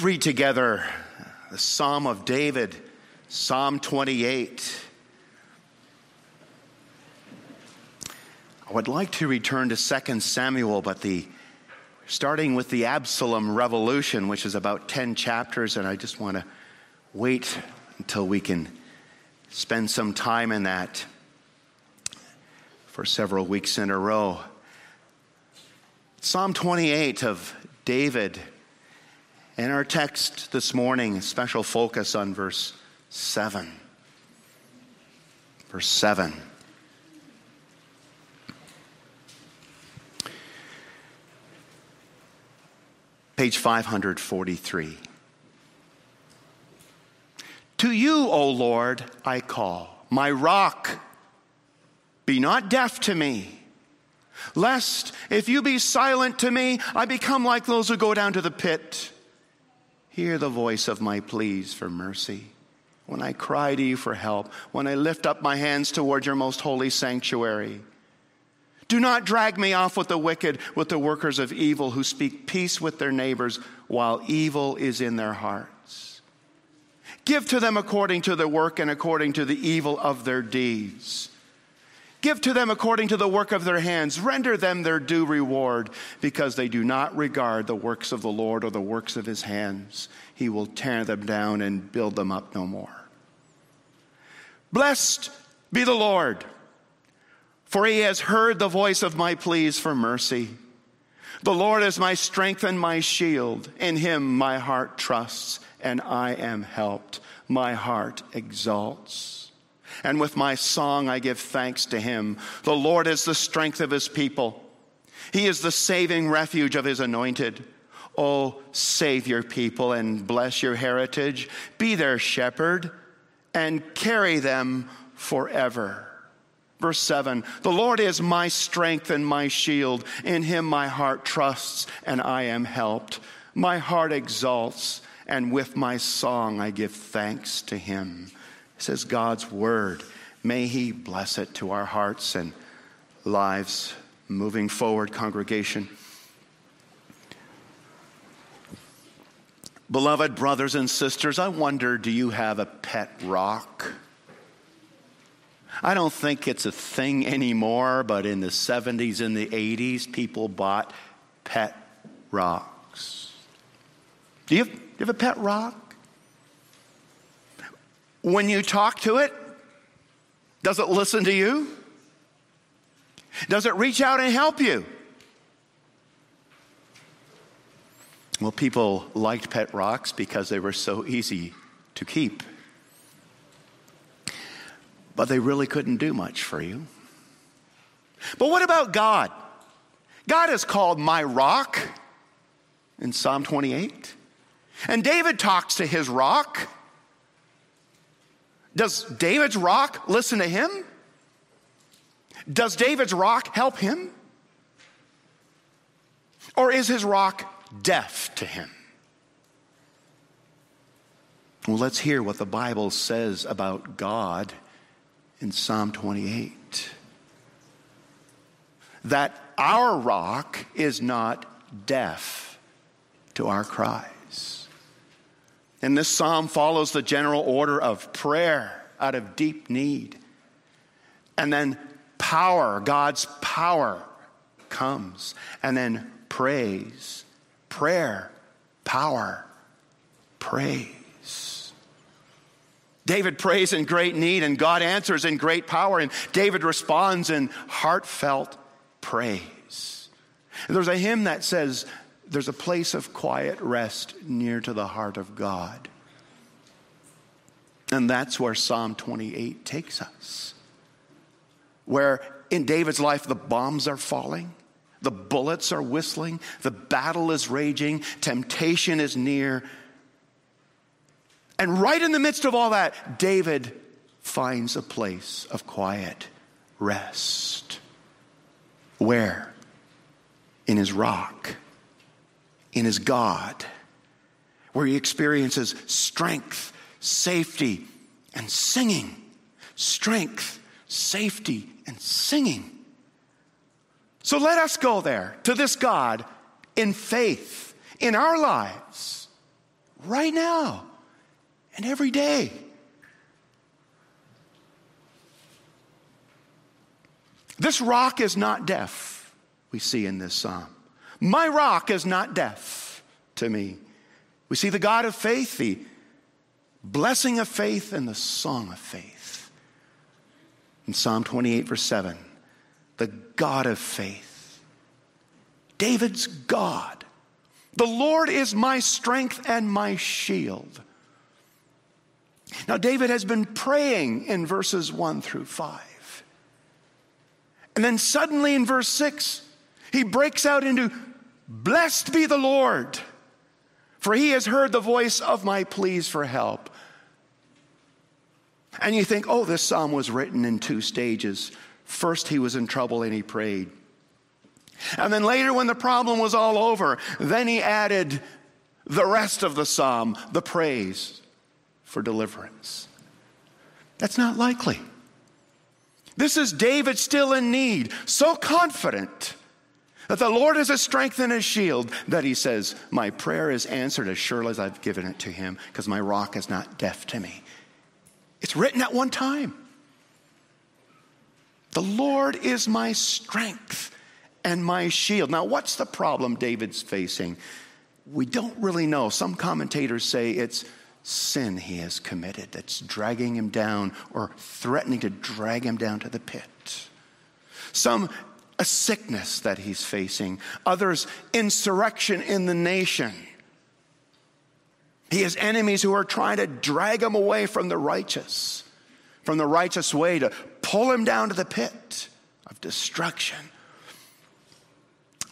Read together the Psalm of David, Psalm 28. I would like to return to 2 Samuel, but the starting with the Absalom revolution, which is about 10 chapters, and I just want to wait until we can spend some time in that for several weeks in a row. Psalm 28 of David. And our text this morning, special focus on verse 7. Verse 7. Page 543. To you, O Lord, I call, my rock. Be not deaf to me, lest if you be silent to me, I become like those who go down to the pit. Hear the voice of my pleas for mercy. When I cry to you for help, when I lift up my hands toward your most holy sanctuary. Do not drag me off with the wicked, with the workers of evil who speak peace with their neighbors while evil is in their hearts. Give to them according to their work and according to the evil of their deeds. Give to them according to the work of their hands. Render them their due reward, because they do not regard the works of the Lord or the works of his hands. He will tear them down and build them up no more. Blessed be the Lord for he has heard the voice of my pleas for mercy. The Lord is my strength and my shield. In him my heart trusts, and I am helped. My heart exalts. And with my song I give thanks to him. The Lord is the strength of his people. He is the saving refuge of his anointed. Oh, save your people and bless your heritage. Be their shepherd and carry them forever. Verse 7 The Lord is my strength and my shield. In him my heart trusts, and I am helped. My heart exalts, and with my song I give thanks to him. It says God's word. May he bless it to our hearts and lives moving forward, congregation. Beloved brothers and sisters, I wonder do you have a pet rock? I don't think it's a thing anymore, but in the 70s and the 80s, people bought pet rocks. Do you do you have a pet rock? When you talk to it, does it listen to you? Does it reach out and help you? Well, people liked pet rocks because they were so easy to keep but they really couldn't do much for you. But what about God? God is called my rock in Psalm 28. And David talks to his rock. Does David's rock listen to him? Does David's rock help him? Or is his rock deaf to him? Well, let's hear what the Bible says about God in Psalm 28 that our rock is not deaf to our cries. And this psalm follows the general order of prayer out of deep need. And then power, God's power comes. And then praise, prayer, power, praise. David prays in great need, and God answers in great power, and David responds in heartfelt praise. There's a hymn that says, There's a place of quiet rest near to the heart of God. And that's where Psalm 28 takes us. Where in David's life, the bombs are falling, the bullets are whistling, the battle is raging, temptation is near, and right in the midst of all that, David finds a place of quiet rest. Where? In his rock, in his God, where he experiences strength, safety, and singing. Strength, safety, and singing. So let us go there to this God in faith in our lives right now and every day. This rock is not deaf, we see in this psalm. My rock is not deaf to me. We see the God of faith, the blessing of faith, and the song of faith. In Psalm 28, verse 7, the God of faith, David's God. The Lord is my strength and my shield. Now, David has been praying in verses 1 through 5. And then suddenly in verse 6, he breaks out into, Blessed be the Lord, for he has heard the voice of my pleas for help. And you think, oh, this psalm was written in two stages. First, he was in trouble and he prayed. And then later, when the problem was all over, then he added the rest of the psalm, the praise for deliverance. That's not likely. This is David still in need, so confident that the Lord is a strength and a shield that he says, My prayer is answered as surely as I've given it to him, because my rock is not deaf to me. It's written at one time. The Lord is my strength and my shield. Now, what's the problem David's facing? We don't really know. Some commentators say it's sin he has committed that's dragging him down or threatening to drag him down to the pit. Some a sickness that he's facing, others insurrection in the nation. He has enemies who are trying to drag him away from the righteous, from the righteous way to pull him down to the pit of destruction.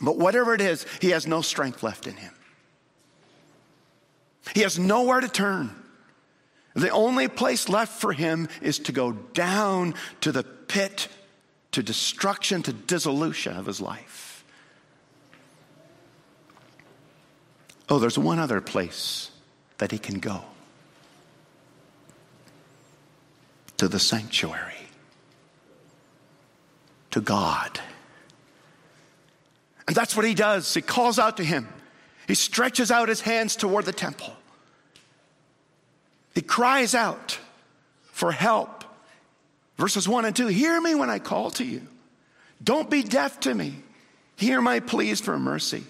But whatever it is, he has no strength left in him. He has nowhere to turn. The only place left for him is to go down to the pit, to destruction, to dissolution of his life. Oh, there's one other place that he can go to the sanctuary, to God. And that's what he does. He calls out to him. He stretches out his hands toward the temple. He cries out for help. Verses 1 and 2 Hear me when I call to you. Don't be deaf to me. Hear my pleas for mercy.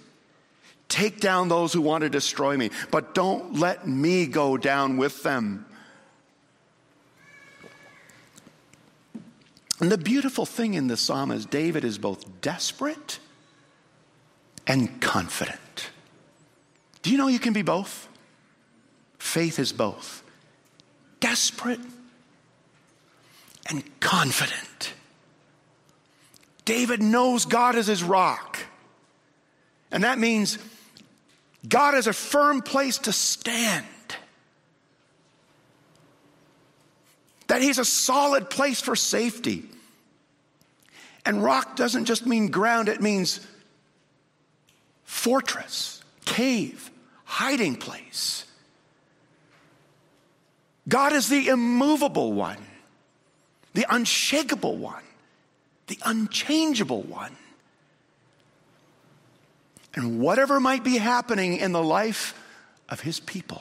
Take down those who want to destroy me, but don't let me go down with them. And the beautiful thing in the psalm is David is both desperate and confident. Do you know you can be both? Faith is both desperate and confident. David knows God is his rock. And that means God is a firm place to stand. That he's a solid place for safety. And rock doesn't just mean ground, it means fortress, cave, hiding place. God is the immovable one, the unshakable one, the unchangeable one. And whatever might be happening in the life of his people,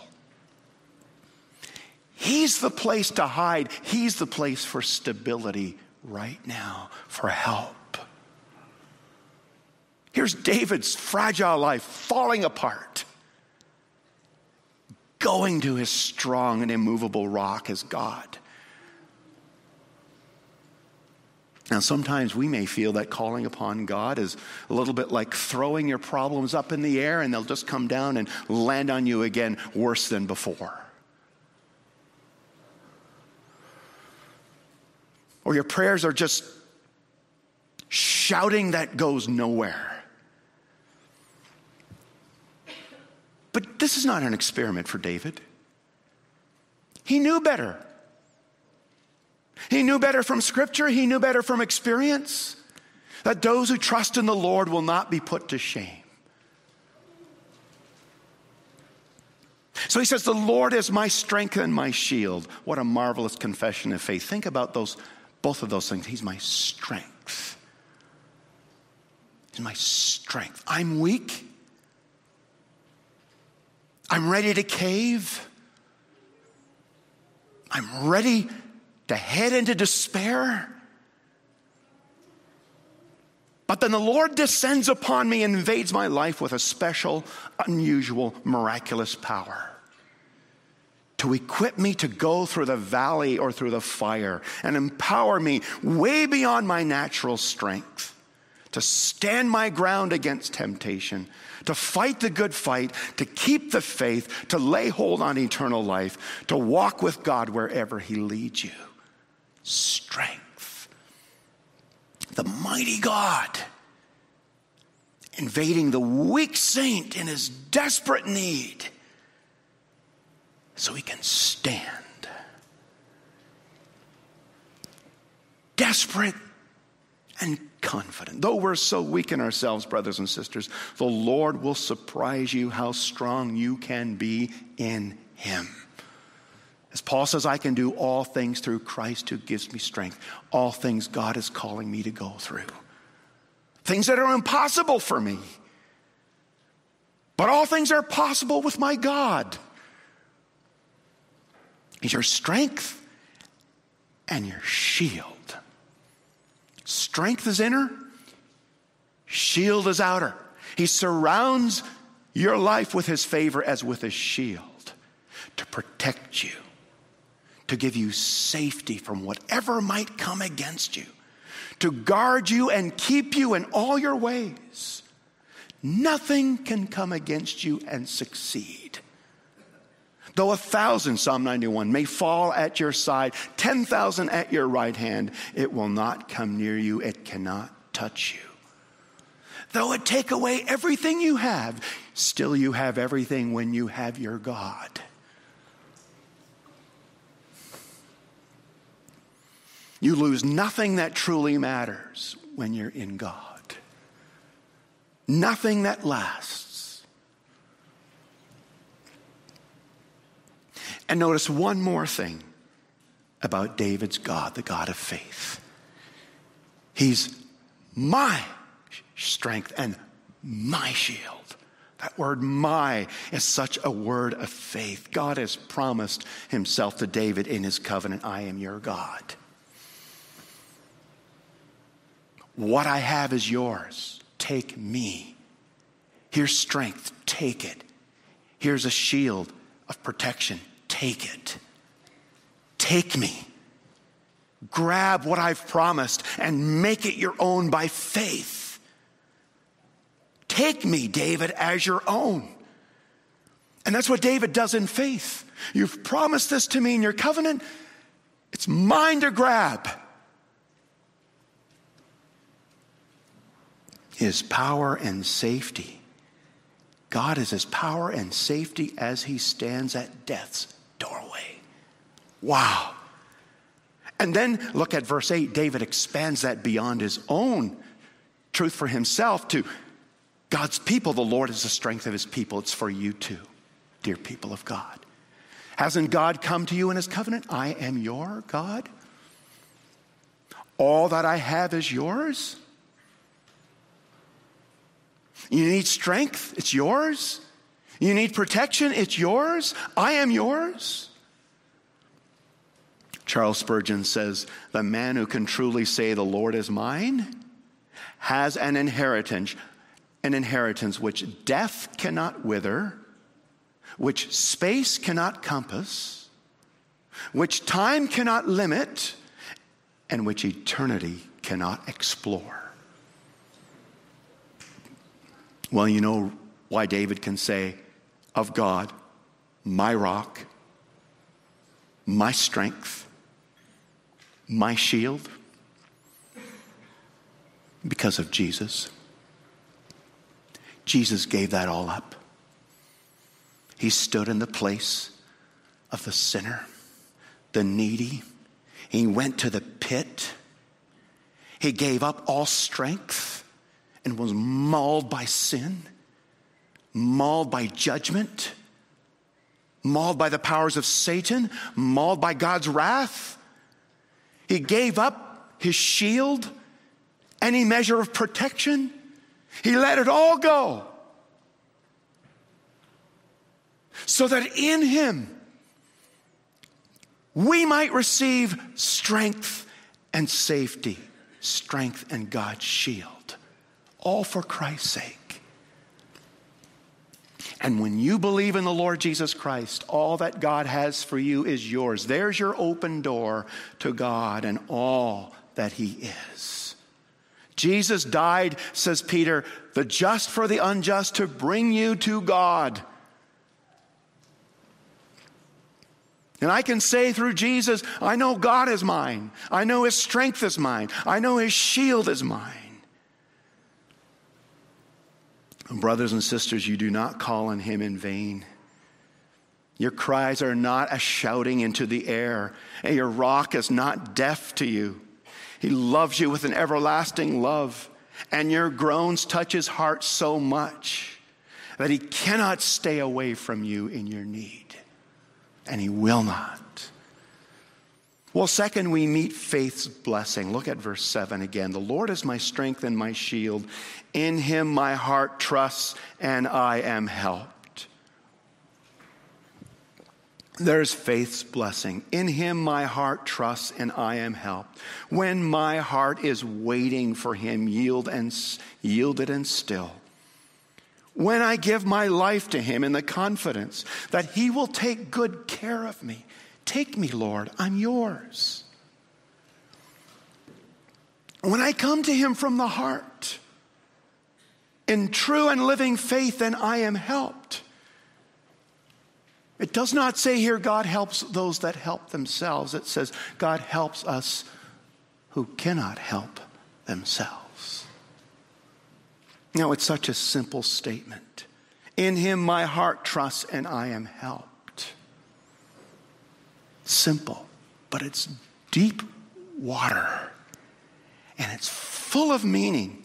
he's the place to hide, he's the place for stability right now, for help. Here's David's fragile life falling apart, going to his strong and immovable rock as God. Now, sometimes we may feel that calling upon God is a little bit like throwing your problems up in the air and they'll just come down and land on you again worse than before. Or your prayers are just shouting that goes nowhere. But this is not an experiment for David. He knew better. He knew better from Scripture, he knew better from experience that those who trust in the Lord will not be put to shame. So he says, The Lord is my strength and my shield. What a marvelous confession of faith. Think about those, both of those things. He's my strength. He's my strength. I'm weak. I'm ready to cave. I'm ready to head into despair. But then the Lord descends upon me and invades my life with a special, unusual, miraculous power to equip me to go through the valley or through the fire and empower me way beyond my natural strength to stand my ground against temptation, to fight the good fight, to keep the faith, to lay hold on eternal life, to walk with God wherever He leads you. Strength. The mighty God invading the weak saint in his desperate need so he can stand. Desperate and confident. Though we're so weak in ourselves, brothers and sisters, the Lord will surprise you how strong you can be in Him. As Paul says, I can do all things through Christ who gives me strength. All things God is calling me to go through. Things that are impossible for me. But all things are possible with my God. He's your strength and your shield. Strength is inner, shield is outer. He surrounds your life with his favor as with a shield to protect you, to give you safety from whatever might come against you, to guard you and keep you in all your ways. Nothing can come against you and succeed. Though a thousand, Psalm 91, may fall at your side, 10,000 at your right hand, it will not come near you, it cannot touch you. Though it take away everything you have, still you have everything when you have your God. You lose nothing that truly matters when you're in God. Nothing that lasts. And notice one more thing about David's God, the God of faith. He's my strength and my shield. That word my is such a word of faith. God has promised himself to David in his covenant I am your God. What I have is yours. Take me. Here's strength. Take it. Here's a shield of protection. Take it. Take me. Grab what I've promised and make it your own by faith. Take me, David, as your own. And that's what David does in faith. You've promised this to me in your covenant, it's mine to grab. His power and safety. God is his power and safety as he stands at death's doorway. Wow. And then look at verse 8. David expands that beyond his own truth for himself to God's people. The Lord is the strength of his people. It's for you too, dear people of God. Hasn't God come to you in his covenant? I am your God. All that I have is yours. You need strength, it's yours. You need protection? It's yours. I am yours. Charles Spurgeon says, The man who can truly say, The Lord is mine, has an inheritance, an inheritance which death cannot wither, which space cannot compass, which time cannot limit, and which eternity cannot explore. Well, you know why David can say, of God, my rock, my strength, my shield, because of Jesus. Jesus gave that all up. He stood in the place of the sinner, the needy. He went to the pit. He gave up all strength and was mauled by sin mauled by judgment, mauled by the powers of Satan, mauled by God's wrath. He gave up his shield, any measure of protection. He let it all go so that in him we might receive strength and safety, strength and God's shield, all for Christ's sake. And when you believe in the Lord Jesus Christ, all that God has for you is yours. There's your open door to God and all that He is. Jesus died, says Peter, the just for the unjust to bring you to God. And I can say through Jesus, I know God is mine. I know His strength is mine. I know His shield is mine. And brothers and sisters, you do not call on Him in vain. Your cries are not a shouting into the air, and your rock is not deaf to you. He loves you with an everlasting love, and your groans touch His heart so much that He cannot stay away from you in your need and he will not. Well, second, we meet faith's blessing. Look at verse 7 again. The Lord is my strength and my shield. In him my heart trusts, and I am helped. There's faith's blessing. In him my heart trusts, and I am helped. When my heart is waiting for him, yield and, yielded and still when I give my life to Him in the confidence that He will take good care of me. Take me, Lord, I'm yours. When I come to Him from the heart, in true and living faith, then I am helped. It does not say here God helps those that help themselves. It says God helps us who cannot help themselves. Now, it's such a simple statement. In him my heart trusts and I am helped. Simple, but it's deep water. And it's full of meaning,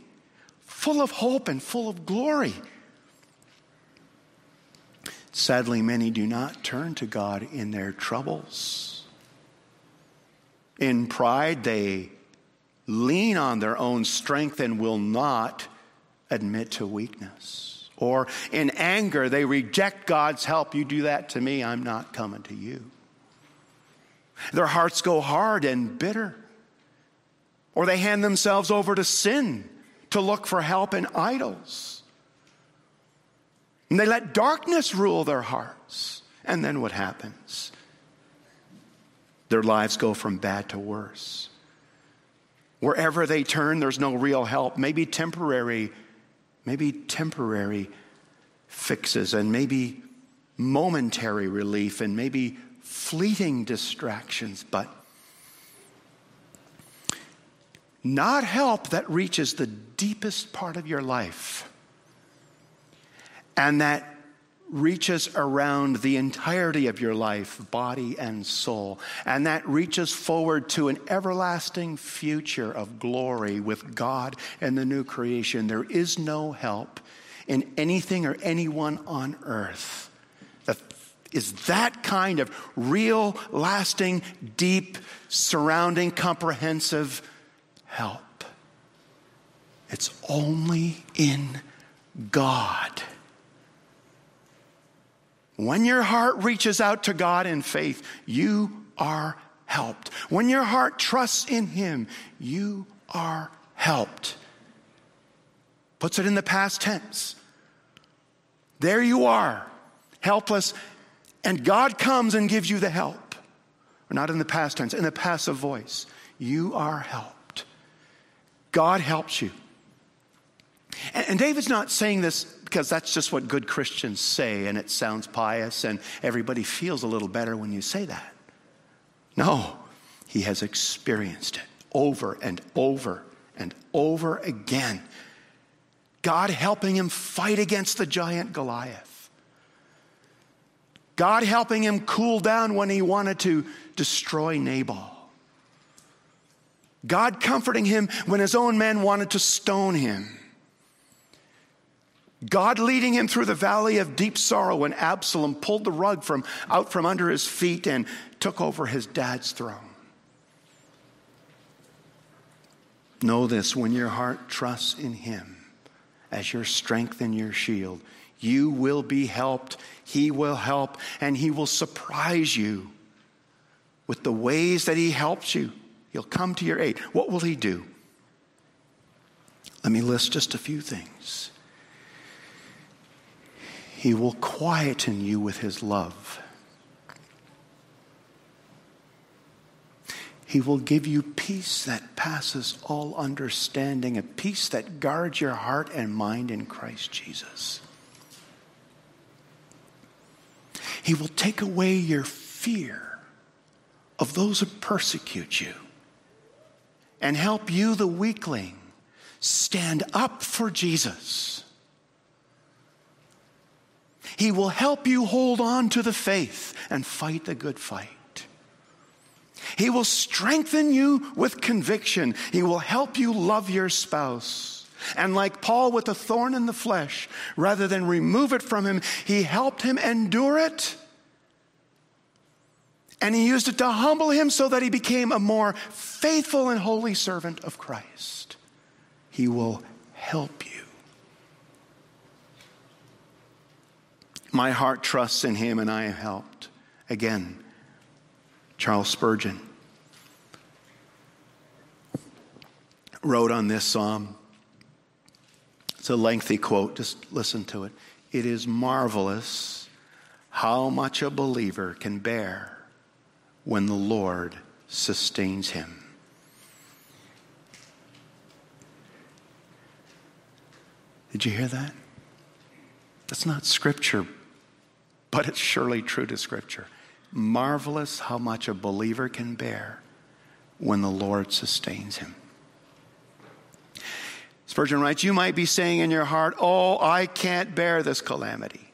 full of hope, and full of glory. Sadly, many do not turn to God in their troubles. In pride, they lean on their own strength and will not admit to weakness. Or in anger, they reject God's help. You do that to me, I'm not coming to you. Their hearts go hard and bitter. Or they hand themselves over to sin to look for help in idols. And they let darkness rule their hearts. And then what happens? Their lives go from bad to worse. Wherever they turn, there's no real help, maybe temporary maybe temporary fixes, and maybe momentary relief, and maybe fleeting distractions, but not help that reaches the deepest part of your life and that reaches around the entirety of your life, body and soul, and that reaches forward to an everlasting future of glory with God and the new creation. There is no help in anything or anyone on earth that is that kind of real, lasting, deep, surrounding, comprehensive help. It's only in God. When your heart reaches out to God in faith, you are helped. When your heart trusts in Him, you are helped. Puts it in the past tense. There you are, helpless, and God comes and gives you the help. Or not in the past tense, in the passive voice. You are helped. God helps you. And, and David's not saying this because that's just what good Christians say, and it sounds pious, and everybody feels a little better when you say that. No, he has experienced it over and over and over again. God helping him fight against the giant Goliath. God helping him cool down when he wanted to destroy Nabal. God comforting him when his own men wanted to stone him. God leading him through the valley of deep sorrow when Absalom pulled the rug from out from under his feet and took over his dad's throne. Know this when your heart trusts in him as your strength and your shield, You will be helped. He will help, and He will surprise you with the ways that He helps you. He'll come to your aid. What will He do? Let me list just a few things. He will quieten you with His love. He will give you peace that passes all understanding, a peace that guards your heart and mind in Christ Jesus. He will take away your fear of those who persecute you and help you, the weakling, stand up for Jesus. He will help you hold on to the faith and fight the good fight. He will strengthen you with conviction. He will help you love your spouse. And like Paul with a thorn in the flesh, rather than remove it from him, he helped him endure it. And he used it to humble him so that he became a more faithful and holy servant of Christ. He will help you. My heart trusts in him, and I am helped. Again, Charles Spurgeon wrote on this psalm. It's a lengthy quote, just listen to it. It is marvelous how much a believer can bear when the Lord sustains him. Did you hear that? That's not scripture, but it's surely true to scripture. Marvelous how much a believer can bear when the Lord sustains him. Spurgeon writes, You might be saying in your heart, Oh, I can't bear this calamity.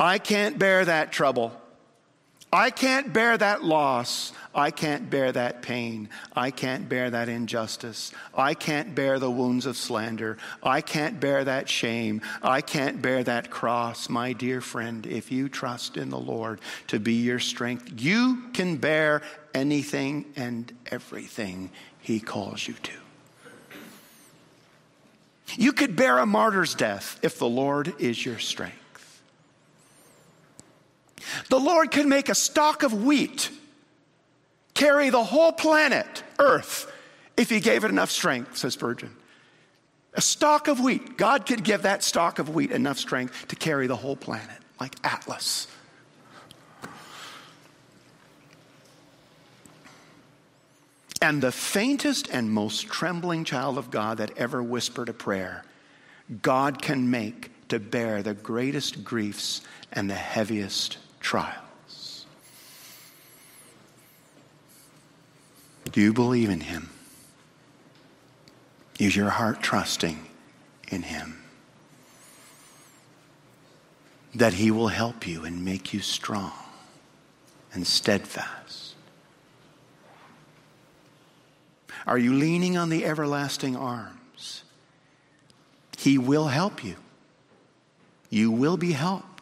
I can't bear that trouble. I can't bear that loss. I can't bear that pain. I can't bear that injustice. I can't bear the wounds of slander. I can't bear that shame. I can't bear that cross. My dear friend, if you trust in the Lord to be your strength, you can bear anything and everything He calls you to. You could bear a martyr's death if the Lord is your strength. The Lord can make a stalk of wheat carry the whole planet, Earth, if He gave it enough strength, says Spurgeon. A stalk of wheat, God could give that stalk of wheat enough strength to carry the whole planet, like Atlas. And the faintest and most trembling child of God that ever whispered a prayer, God can make to bear the greatest griefs and the heaviest trials. Do you believe in Him? Is your heart trusting in Him? That He will help you and make you strong and steadfast. Are you leaning on the everlasting arms? He will help you. You will be helped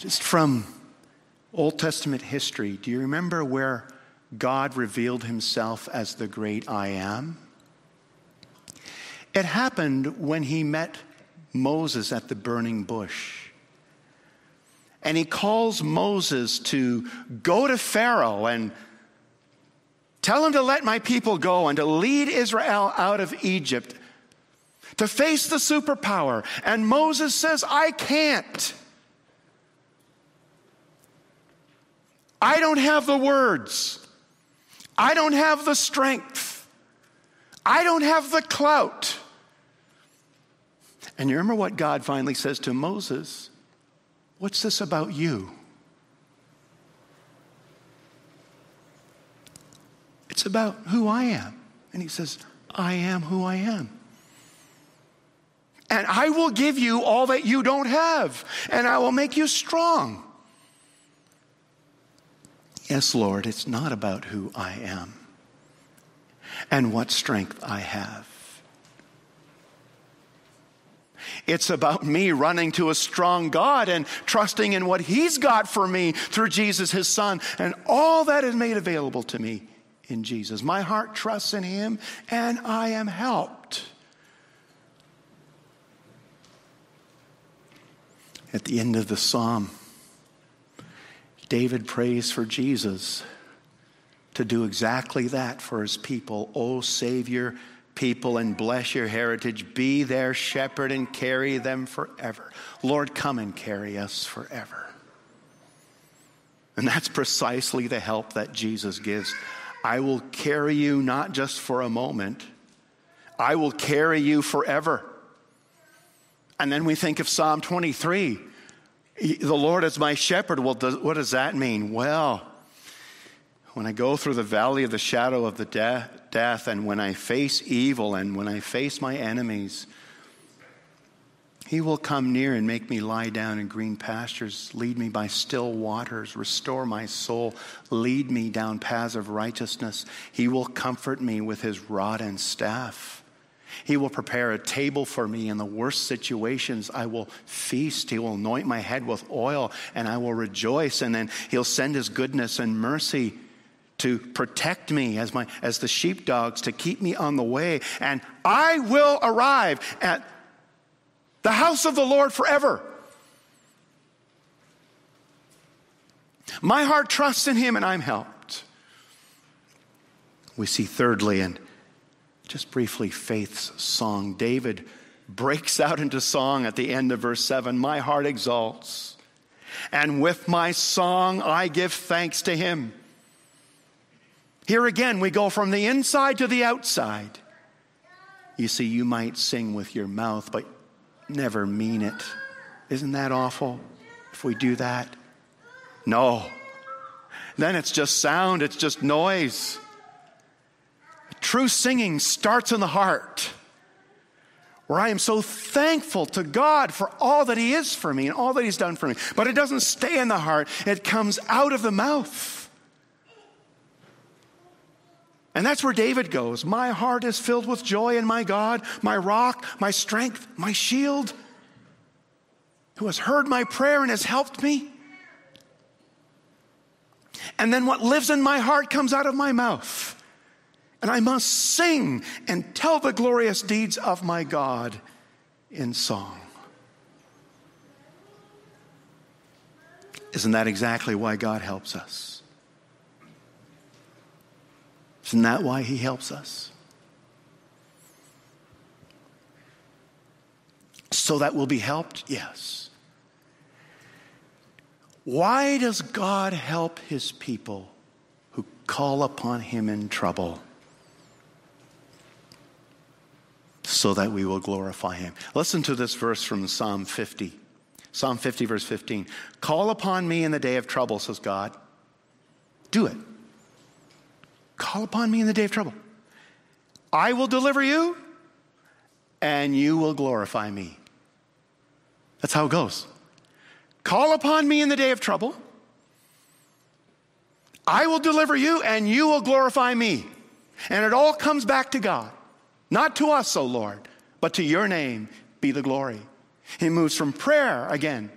just from Old Testament history, do you remember where God revealed himself as the great I am? It happened when he met Moses at the burning bush. And he calls Moses to go to Pharaoh and tell him to let my people go and to lead Israel out of Egypt, to face the superpower. And Moses says, I can't. I don't have the words. I don't have the strength. I don't have the clout. And you remember what God finally says to Moses? What's this about you? It's about who I am. And he says, I am who I am. And I will give you all that you don't have, and I will make you strong. Yes, Lord, it's not about who I am and what strength I have. It's about me running to a strong God and trusting in what He's got for me through Jesus, His Son, and all that is made available to me in Jesus. My heart trusts in Him, and I am helped. At the end of the psalm, David prays for Jesus to do exactly that for his people. Oh, Savior, people, and bless your heritage. Be their shepherd and carry them forever. Lord, come and carry us forever. And that's precisely the help that Jesus gives. I will carry you not just for a moment, I will carry you forever. And then we think of Psalm 23 the Lord is my shepherd. Well, does, what does that mean? Well, when I go through the valley of the shadow of the de- death, and when I face evil, and when I face my enemies, he will come near and make me lie down in green pastures, lead me by still waters, restore my soul, lead me down paths of righteousness. He will comfort me with his rod and staff. He will prepare a table for me in the worst situations. I will feast. He will anoint my head with oil, and I will rejoice. And then He'll send His goodness and mercy to protect me as, my, as the sheepdogs, to keep me on the way. And I will arrive at the house of the Lord forever. My heart trusts in Him, and I'm helped. We see, thirdly, and just briefly, faith's song. David breaks out into song at the end of verse 7 My heart exalts, and with my song I give thanks to him. Here again, we go from the inside to the outside. You see, you might sing with your mouth, but never mean it. Isn't that awful if we do that? No. Then it's just sound, it's just noise. True singing starts in the heart, where I am so thankful to God for all that He is for me and all that He's done for me. But it doesn't stay in the heart, it comes out of the mouth. And that's where David goes. My heart is filled with joy in my God, my rock, my strength, my shield, who has heard my prayer and has helped me. And then what lives in my heart comes out of my mouth. And I must sing and tell the glorious deeds of my God in song. Isn't that exactly why God helps us? Isn't that why He helps us? So that we'll be helped? Yes. Why does God help His people who call upon Him in trouble? so that we will glorify him. Listen to this verse from Psalm 50. Psalm 50, verse 15. Call upon me in the day of trouble, says God. Do it. Call upon me in the day of trouble. I will deliver you, and you will glorify me. That's how it goes. Call upon me in the day of trouble. I will deliver you, and you will glorify me. And it all comes back to God. Not to us, O Lord, but to your name be the glory. He moves from prayer again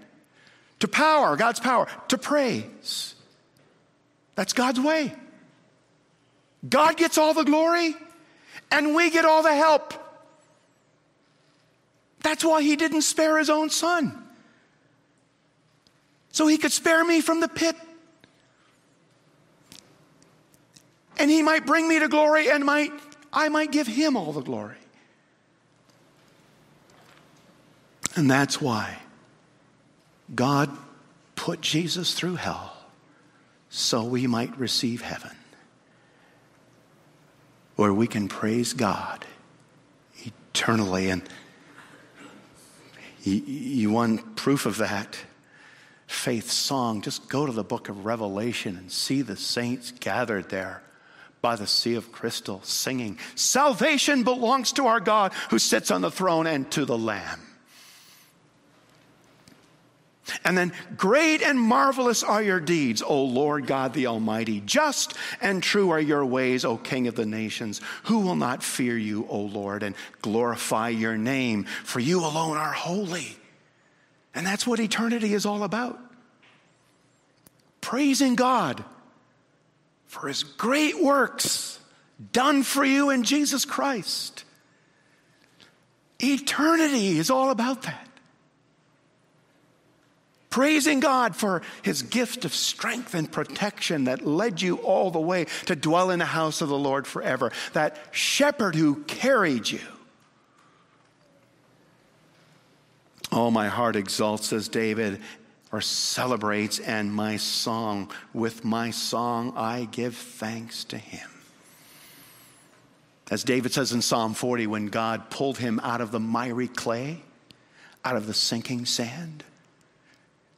to power, God's power, to praise. That's God's way. God gets all the glory, and we get all the help. That's why he didn't spare his own son. So he could spare me from the pit. And he might bring me to glory and might I might give him all the glory. And that's why God put Jesus through hell so we might receive heaven, where we can praise God eternally. And you, you want proof of that? Faith song. Just go to the book of Revelation and see the saints gathered there by the sea of crystal, singing, Salvation belongs to our God who sits on the throne and to the Lamb. And then, great and marvelous are your deeds, O Lord God the Almighty. Just and true are your ways, O King of the nations. Who will not fear you, O Lord, and glorify your name? For you alone are holy. And that's what eternity is all about. Praising God for his great works done for you in Jesus Christ. Eternity is all about that. Praising God for his gift of strength and protection that led you all the way to dwell in the house of the Lord forever, that shepherd who carried you. Oh, my heart exalts, as David, or celebrates, and my song, with my song, I give thanks to him. As David says in Psalm 40, when God pulled him out of the miry clay, out of the sinking sand,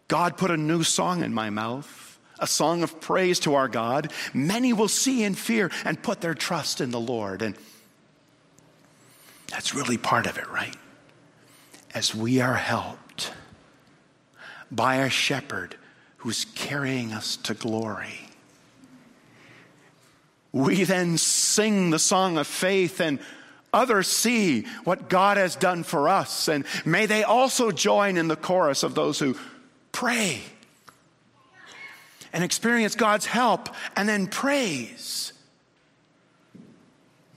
God put a new song in my mouth, a song of praise to our God. Many will see and fear and put their trust in the Lord. And that's really part of it, right? As we are helped by a shepherd who's carrying us to glory. We then sing the song of faith and others see what God has done for us. And may they also join in the chorus of those who pray and experience God's help and then praise.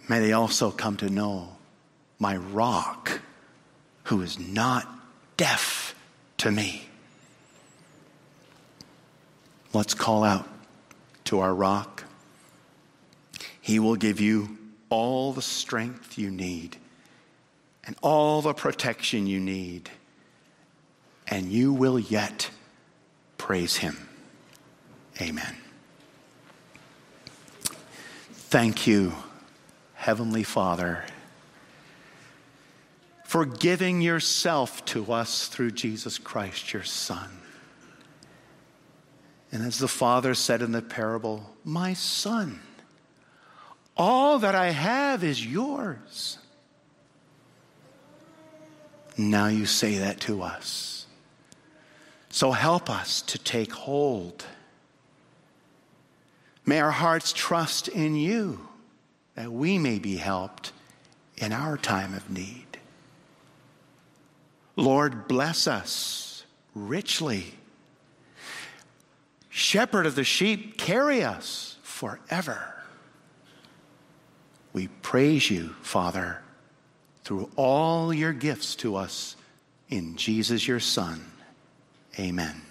May they also come to know my rock who is not deaf to me. Let's call out to our rock. He will give you all the strength you need and all the protection you need and you will yet praise him. Amen. Thank you, Heavenly Father, for giving yourself to us through Jesus Christ, your Son. And as the Father said in the parable, My Son, all that I have is yours. Now you say that to us. So help us to take hold. May our hearts trust in you that we may be helped in our time of need. Lord, bless us richly. Shepherd of the sheep, carry us forever. We praise you, Father, through all your gifts to us in Jesus, your Son. Amen.